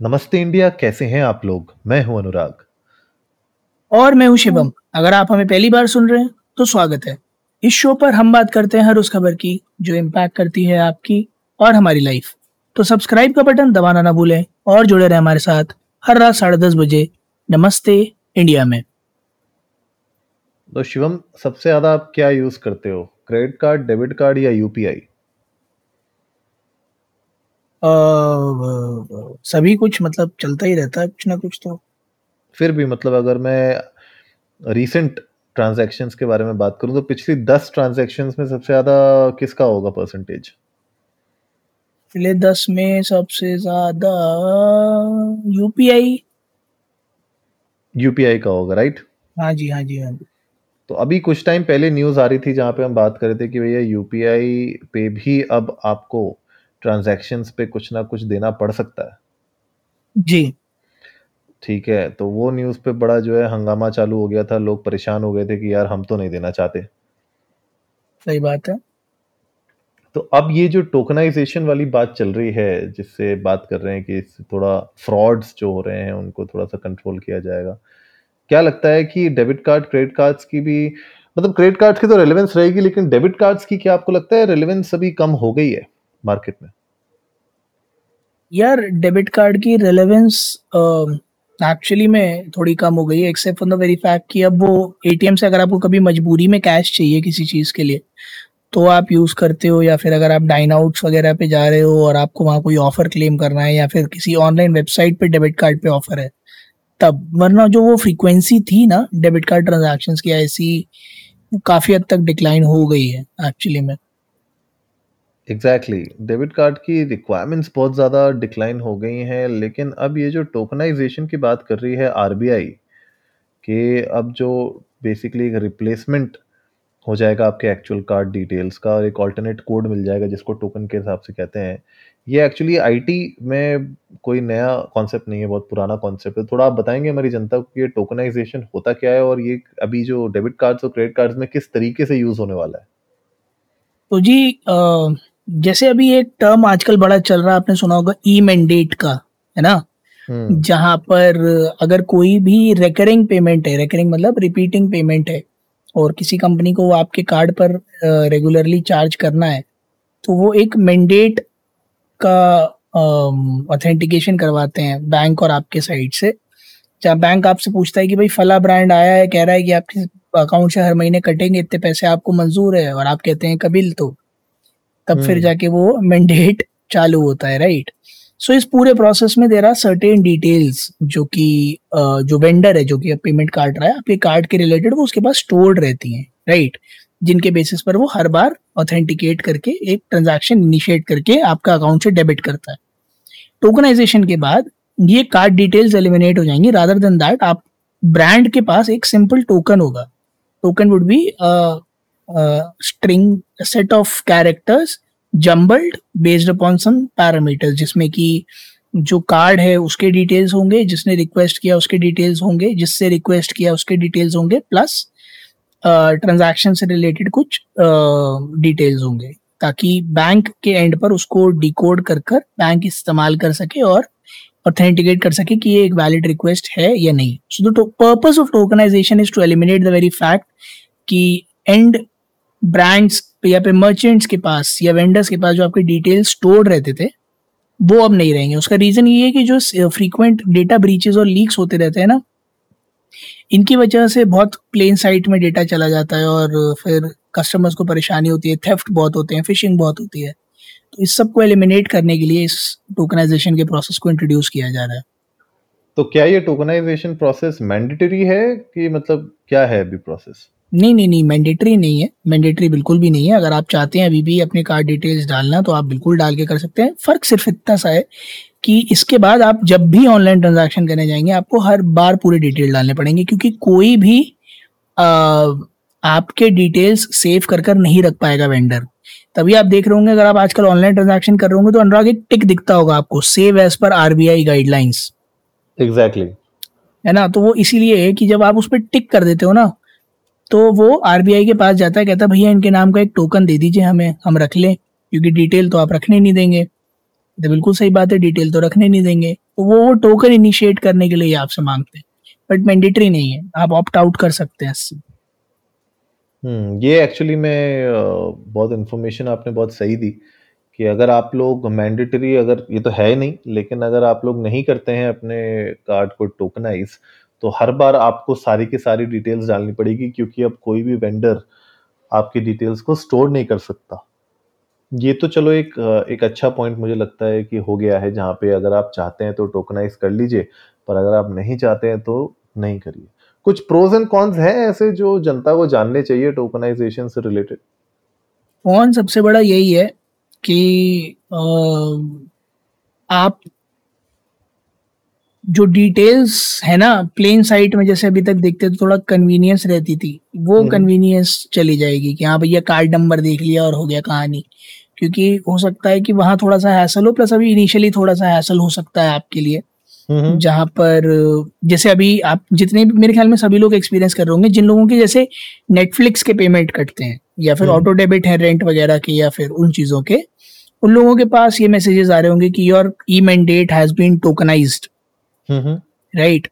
नमस्ते इंडिया कैसे हैं आप लोग? मैं हूँ अनुराग। और मैं हूँ शिवम। अगर आप हमें पहली बार सुन रहे हैं तो स्वागत है। इस शो पर हम बात करते हैं हर उस खबर की जो इम्पैक्ट करती है आपकी और हमारी लाइफ तो सब्सक्राइब का बटन दबाना ना भूलें और जुड़े रहे हमारे साथ हर रात साढ़े दस बजे नमस्ते इंडिया में। तो शिवम सबसे ज़्यादा आप क्या यूज़ करते हो? क्रेडिट कार्ड डेबिट कार्ड या यूपीआई सभी कुछ मतलब चलता ही रहता है कुछ ना कुछ तो। फिर भी मतलब अगर मैं रीसेंट ट्रांजैक्शंस के बारे में बात करूँ तो पिछली दस ट्रांजैक्शंस में सबसे ज़्यादा किसका होगा परसेंटेज पिछले दस में सबसे ज़्यादा यूपीआई यूपीआई का होगा राइट हाँ जी हाँ जी हाँ जी। तो अभी कुछ टाइम पहले न्यूज़ आ रही थी जहाँ पे हम बात कर रहे थे कि भैया यूपीआई पे भी अब आपको ट्रांजैक्शंस पे कुछ ना कुछ देना पड़ सकता है। जी। ठीक है तो वो न्यूज़ पे बड़ा जो है हंगामा चालू हो गया था लोग परेशान हो गए थे कि यार हम तो नहीं देना चाहते। सही बात है। तो अब ये जो टोकनाइजेशन वाली बात चल रही है जिससे बात कर रहे हैं कि इससे थोड़ा फ्रॉड्स जो हो रहे हैं उनको थोड़ा सा कंट्रोल किया जाएगा। क्या लगता है कि डेबिट कार्ड क्रेडिट कार्ड्स की भी मतलब क्रेडिट कार्ड की तो रेलेवेंस रहेगी लेकिन डेबिट कार्ड्स की क्या आपको लगता है रेलेवेंस अभी कम हो गई है? मार्केट में। यार डेबिट कार्ड की रेलेवेंस एक्चुअली में थोड़ी कम हो गई है except for the very fact कि अब वो एटीएम से अगर आपको कभी मजबूरी में कैश चाहिए किसी चीज़ के लिए तो आप यूज़ करते हो या फिर अगर आप डाइन आउट्स वगैरह पे जा रहे हो और आपको वहाँ कोई ऑफ़र क्लेम करना है या फिर किसी ऑनलाइन वेबसाइट पे डेबिट कार्ड पे ऑफ़र है, तब, वरना जो वो फ्रीक्वेंसी थी ना डेबिट कार्ड ट्रांजेक्शन की ऐसी काफ़ी हद तक डिक्लाइन हो गई है एक्चुअली में। एग्जैक्टली डेबिट कार्ड की रिक्वायरमेंट्स बहुत ज़्यादा डिक्लाइन हो गई हैं, लेकिन अब ये जो टोकनाइजेशन की बात कर रही है आरबीआई कि, अब जो बेसिकली एक रिप्लेसमेंट हो जाएगा आपके एक्चुअल कार्ड डिटेल्स का और एक ऑल्टरनेट कोड मिल जाएगा जिसको टोकन के हिसाब से कहते हैं। ये एक्चुअली आईटी में कोई नया कॉन्सेप्ट नहीं है, बहुत पुराना कॉन्सेप्ट है। थोड़ा आप बताएँगे हमारी जनता को ये टोकनाइजेशन होता क्या है और ये अभी जो डेबिट कार्ड्स और क्रेडिट कार्ड्स में किस तरीके से यूज़ होने वाला है? तो जी जैसे अभी एक टर्म आजकल बड़ा चल रहा है आपने सुना होगा ई मैंडेट का है ना? हम्म। जहाँ पर अगर कोई भी रेकरिंग पेमेंट है रेकरिंग मतलब रिपीटिंग पेमेंट है और किसी कंपनी को आपके कार्ड पर रेगुलरली चार्ज करना है तो वो एक मैंडेट का ऑथेंटिकेशन करवाते हैं बैंक और आपके साइड से। जहाँ बैंक आपसे पूछता है कि भाई फला ब्रांड आया है कह रहा है कि आपके अकाउंट से हर महीने कटेंगे इतने पैसे आपको मंजूर है और आप कहते हैं कबिल तो। तब फिर हम्म। जाके वो मैंडेट चालू होता है राइट सो so, इस पूरे प्रोसेस में देर आर सर्टेन डिटेल्स जो कि जो वेंडर है जो कि पेमेंट काट रहा है आपके कार्ड के रिलेटेड वो उसके पास स्टोर्ड रहती हैं राइट जिनके बेसिस पर वो हर बार ऑथेंटिकेट करके एक ट्रांजैक्शन इनिशिएट करके आपका अकाउंट से डेबिट करता है। टोकनाइजेशन के बाद ये कार्ड डिटेल्स एलिमिनेट हो जाएँगी। रादर देन दैट आप ब्रांड के पास एक सिंपल टोकन होगा। Token would be string set of characters jumbled based upon some parameters जिसमें कि जो कार्ड है, उसके डिटेल्स होंगे, जिसने रिक्वेस्ट किया, उसके डिटेल्स होंगे, जिससे रिक्वेस्ट किया, उसके डिटेल्स होंगे प्लस ट्रांजैक्शन से रिलेटेड कुछ डिटेल्स होंगे, ताकि बैंक के एंड पर उसको डिकोड कर कर बैंक इस्तेमाल कर सके और ऑथेंटिकेट कर सके कि ये एक वैलिड रिक्वेस्ट है या नहीं। So the purpose of tokenization is to eliminate the very fact कि एंड ब्रांड्स या फिर मर्चेंट्स के पास या वेंडर्स के पास जो आपके डिटेल्स स्टोर्ड रहते थे, वो अब नहीं रहेंगे। उसका रीजन ये है कि जो फ्रीक्वेंट डेटा ब्रीचेस और लीक्स होते रहते हैं ना, इनकी वजह से बहुत प्लेन साइट में डेटा चला जाता है और फिर कस्टमर्स को परेशानी होती है थेफ्ट बहुत होते हैं फिशिंग बहुत होती है। तो इस सबको एलिमिनेट करने के लिए इस टोकनाइजेशन के प्रोसेस को इंट्रोड्यूस किया जा रहा है। तो क्या ये टोकनाइजेशन प्रोसेस मैंडेटरी है कि मतलब क्या है अभी प्रोसेस नहीं नहीं नहीं मैंडेटरी नहीं है। मैंडेटरी बिल्कुल भी नहीं है। अगर आप चाहते हैं अभी भी अपने कार्ड डिटेल्स डालना तो आप बिल्कुल डाल के कर सकते हैं। फ़र्क सिर्फ़ इतना सा है कि इसके बाद आप जब भी ऑनलाइन ट्रांजैक्शन करने जाएँगे आपको हर बार पूरे डिटेल डालने पड़ेंगे क्योंकि कोई भी आ, आपके डिटेल्स सेव कर कर नहीं रख पाएगा वेंडर तभी आप देख रहे होंगे अगर आप आजकल ऑनलाइन ट्रांजैक्शन कर रहे होंगे तो अनुराग एक टिक दिखता होगा आपको save as per RBI guidelines exactly है ना? तो वो इसीलिए है कि जब आप उस पर टिक कर देते हो ना तो वो आरबीआई के पास जाता है, कहता भैया, इनके नाम का एक टोकन दे दीजिए हमें, हम रख लें, क्योंकि डिटेल तो आप रखने नहीं देंगे। तो बिल्कुल सही बात है डिटेल तो रखने नहीं देंगे। तो वो वो टोकन इनिशिएट करने के लिए आपसे मांगते हैं बट मैंडेटरी नहीं है, आप ऑप्ट आउट कर सकते हैं इससे। हम्म ये एक्चुअली में बहुत इन्फॉर्मेशन आपने बहुत सही दी, कि अगर आप लोग मैंडेटरी अगर ये तो है नहीं, लेकिन अगर आप लोग नहीं करते हैं अपने कार्ड को टोकनाइज तो हर बार आपको सारी की सारी डिटेल्स डालनी पड़ेगी क्योंकि अब कोई भी वेंडर आपकी डिटेल्स को स्टोर नहीं कर सकता। ये तो चलो एक एक अच्छा पॉइंट मुझे लगता है कि हो गया है जहाँ पे अगर आप चाहते हैं तो टोकनाइज कर लीजिए पर अगर आप नहीं चाहते हैं तो नहीं करिए। कुछ प्रोज एंड कॉन्स हैं ऐसे जो जनता को जानने चाहिए टोकनाइजेशन से रिलेटेड कौन सबसे बड़ा यही है कि आ, आप जो डिटेल्स है ना प्लेन साइट में जैसे अभी तक देखते तो थोड़ा कन्वीनियंस रहती थी वो कन्वीनियंस हम्म। चली जाएगी कि हाँ भैया कार्ड नंबर देख लिया और हो गया कहानी क्योंकि हो सकता है कि वहाँ थोड़ा सा हैसल हो प्लस अभी इनिशियली थोड़ा सा हैसल हो सकता है आपके लिए हम्म। जहाँ पर जैसे अभी आप जितने मेरे ख्याल में सभी लोग एक्सपीरियंस कर रहे होंगे जिन लोगों के जैसे नेटफ्लिक्स के पेमेंट कटते हैं या फिर ऑटो हम्म। डेबिट है रेंट वगैरह के या फिर उन चीज़ों के उन लोगों के पास ये मैसेजेस आ रहे होंगे कि your e mandate has been tokenized right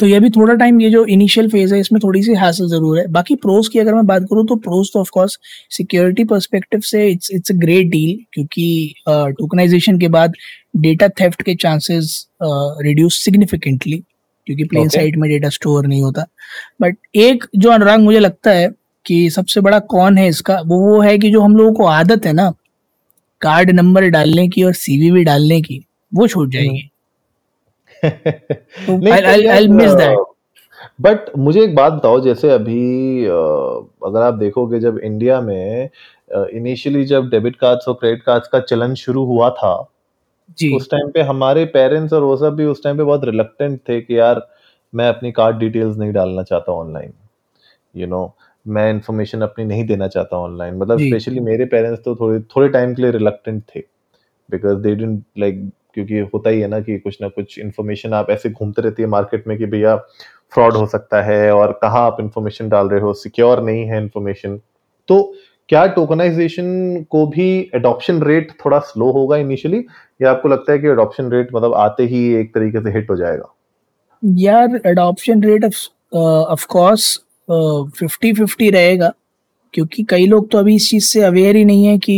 तो ये भी थोड़ा टाइम ये जो इनिशियल फ़ेज़ है इसमें थोड़ी सी हासिल ज़रूर है। बाकी प्रोज की अगर मैं बात करूँ तो प्रोज तो ऑफकोर्स सिक्योरिटी परस्पेक्टिव से it's it's a great deal क्योंकि टोकनाइजेशन uh, के बाद डेटा थेफ्ट के चांसेस रिड्यूस सिग्निफिकेंटली क्योंकि प्लेन okay. साइड में डेटा स्टोर नहीं होता। बट एक जो अनुराग मुझे लगता है कि सबसे बड़ा कौन है इसका वो वो है कि जो हम लोगों को आदत है ना कार्ड नंबर डालने की और सीवीवी डालने की वो छूट जाएगी। बट मुझे एक बात बताओ जैसे अभी अगर आप देखोगे जब इंडिया में इनिशियली जब डेबिट कार्ड्स और क्रेडिट कार्ड्स का चलन शुरू हुआ था जी। उस टाइम पे हमारे पेरेंट्स और वो सब भी उस टाइम पे बहुत रिलक्टेंट थे कि यार मैं अपनी कार्ड डिटेल्स नहीं डालना चाहता ऑनलाइन यू नो मैं इन्फॉर्मेशन अपनी नहीं देना चाहता ऑनलाइन मतलब स्पेशली मेरे पेरेंट्स तो थोड़े थोड़े टाइम के लिए रिलक्टेंट थे बिकॉज़ दे डिडंट लाइक क्योंकि होता ही है ना कि कुछ ना कुछ इन्फॉर्मेशन आप ऐसे घूमते रहती है मार्केट में कि भैया फ्रॉड हो सकता है और कहाँ आप इन्फॉर्मेशन डाल रहे हो सिक्योर नहीं है इन्फॉर्मेशन तो क्या टोकनाइजेशन को भी एडॉप्शन रेट थोड़ा स्लो होगा इनिशियली या आपको लगता है कि एडॉप्शन रेट मतलब आते ही एक तरीके से हिट हो जाएगा? यार adoption rate of course fifty fifty रहेगा। क्योंकि कई लोग तो अभी इस चीज़ से अवेयर ही नहीं है कि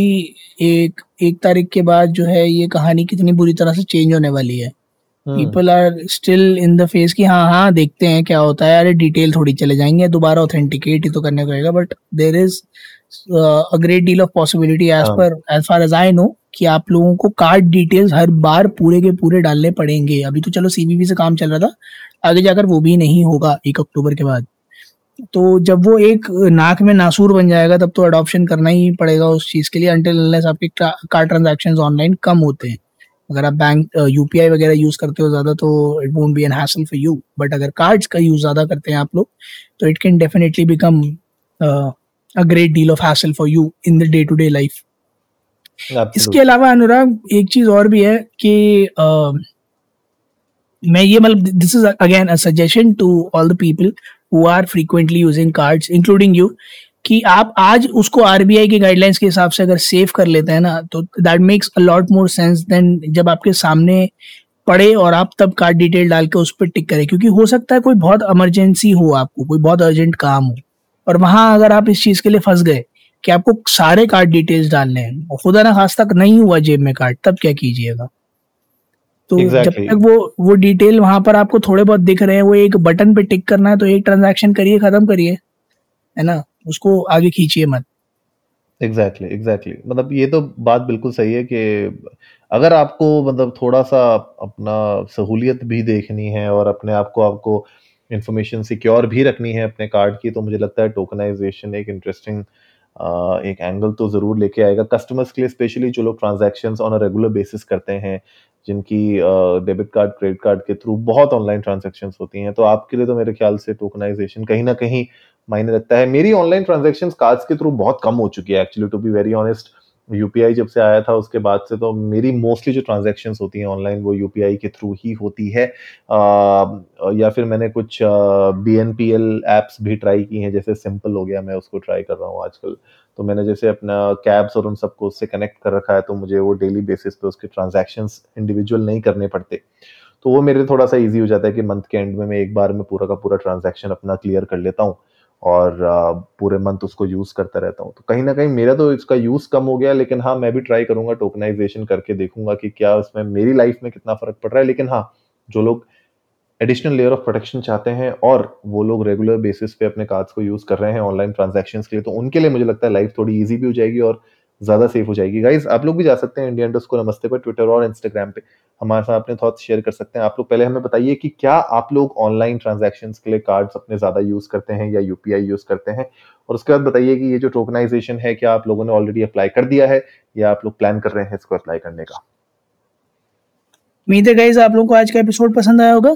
एक एक तारीख के बाद जो है ये कहानी कितनी बुरी तरह से चेंज होने वाली है। People are still in the phase कि हाँ हाँ देखते हैं क्या होता है। अरे डिटेल थोड़ी चले जाएँगे दोबारा ऑथेंटिकेट ही तो करने को रहेगा but there is a great deal of possibility as per as far as I know कि आप लोगों को कार्ड डिटेल्स हर बार पूरे के पूरे डालने पड़ेंगे। अभी तो चलो सीबीबी से काम चल रहा था आगे जाकर वो भी नहीं होगा एक अक्टूबर के बाद। तो जब वो एक नाक में नासूर बन जाएगा तब तो अडॉप्शन करना ही पड़ेगा उस चीज़ के लिए अंटिल आपके कार्ड ट्रांजेक्शन ऑनलाइन कम होते हैं। अगर आप बैंक यूपीआई वगैरह यूज़ करते हो ज़्यादा तो it won't be an hassle for you but अगर कार्ड्स का यूज़ ज़्यादा करते हैं आप लोग तो it can definitely become a great deal of hassle for you in the day to day life इसके अलावा अनुराग एक चीज़ और भी है कि uh, मैं ये मतलब this is again a suggestion to all the people who are frequently using cards including you कि आप आज उसको आरबीआई के गाइडलाइंस के हिसाब से अगर सेव कर लेते हैं ना तो that makes a lot more sense then जब आपके सामने पड़े और आप तब कार्ड डिटेल डाल के उस पर टिक करें, क्योंकि हो सकता है कोई बहुत इमरजेंसी हो आपको, कोई बहुत अर्जेंट काम हो, और वहाँ अगर आप इस चीज़ के लिए फंस गए कि आपको सारे कार्ड डिटेल्स डालने हैं खुदा ना खास तक नहीं हुआ जेब में कार्ड तब क्या कीजिएगा? तो exactly. जब तक वो वो डिटेल वहाँ पर आपको थोड़े बहुत दिख रहे हैं वो एक बटन पे टिक करना है तो एक ट्रांजैक्शन करिए खत्म करिए है ना उसको आगे खींचिए मत एग्जैक्टली exactly, एग्जैक्टली exactly. मतलब ये तो बात बिल्कुल सही है कि अगर आपको मतलब थोड़ा सा अपना सहूलियत भी देखनी है और अपने आप को आपको इंफॉर्मेशन सिक्योर भी रखनी है अपने कार्ड की तो मुझे लगता है टोकनाइजेशन एक इंटरेस्टिंग एक एंगल तो ज़रूर लेके आएगा कस्टमर्स के लिए स्पेशली जो लोग transactions on a regular basis करते हैं जिनकी डेबिट कार्ड क्रेडिट कार्ड के थ्रू बहुत ऑनलाइन ट्रांजेक्शन होती हैं। तो आपके लिए तो मेरे ख्याल से टोकनाइजेशन कहीं ना कहीं मायने रखता है। मेरी ऑनलाइन ट्रांजेक्शन कार्ड्स के थ्रू बहुत कम हो चुकी है actually to be very honest UPI जब से आया था उसके बाद से तो मेरी मोस्टली जो ट्रांजेक्शन होती हैं ऑनलाइन वो यूपीआई के थ्रू ही होती है। आ, या फिर मैंने कुछ B N P L apps भी ट्राई की हैं जैसे सिंपल हो गया मैं उसको ट्राई कर रहा हूँ आजकल। तो मैंने जैसे अपना कैब्स और उन सबको उससे कनेक्ट कर रखा है तो मुझे वो डेली बेसिस पे उसके ट्रांजैक्शंस इंडिविजुअल नहीं करने पड़ते। तो वो मेरे थोड़ा सा इजी हो जाता है कि मंथ के एंड में मैं एक बार में पूरा का पूरा ट्रांजैक्शन अपना क्लियर कर लेता हूँ और पूरे मंथ उसको यूज़ करता रहता हूँ। तो कहीं ना कहीं मेरा तो इसका यूज़ कम हो गया, लेकिन हाँ मैं भी ट्राई करूँगा टोकनाइजेशन करके देखूँगा कि क्या उसमें मेरी लाइफ में कितना फ़र्क पड़ रहा है। लेकिन हाँ जो लोग एडिशनल लेयर ऑफ़ प्रोटेक्शन चाहते हैं और वो लोग रेगुलर बेसिस पे अपने कार्ड्स को यूज़ कर रहे हैं ऑनलाइन ट्रांजेक्शन के लिए तो उनके लिए मुझे लगता है लाइफ थोड़ी ईजी भी हो जाएगी और ज़्यादा सेफ़ हो जाएगी। गाइज़ आप लोग भी जा सकते हैं इंडियन को नमस्ते पर ट्विटर और इंस्टाग्राम पे। हमारे साथ अपने थॉट्स शेयर कर सकते हैं। आप लोग पहले हमें बताइए कि क्या आप लोग ऑनलाइन ट्रांजेक्शन के लिए कार्ड्स अपने ज़्यादा यूज़ करते हैं या यूपीआई यूज़ करते हैं? और उसके बाद बताइए कि ये जो टोकनाइजेशन है, क्या आप लोगों ने ऑलरेडी अप्लाई कर दिया है या आप लोग प्लान कर रहे हैं इसको अप्लाई करने का? उम्मीद है गाइज़ आप लोगों को आज का एपिसोड पसंद आया होगा।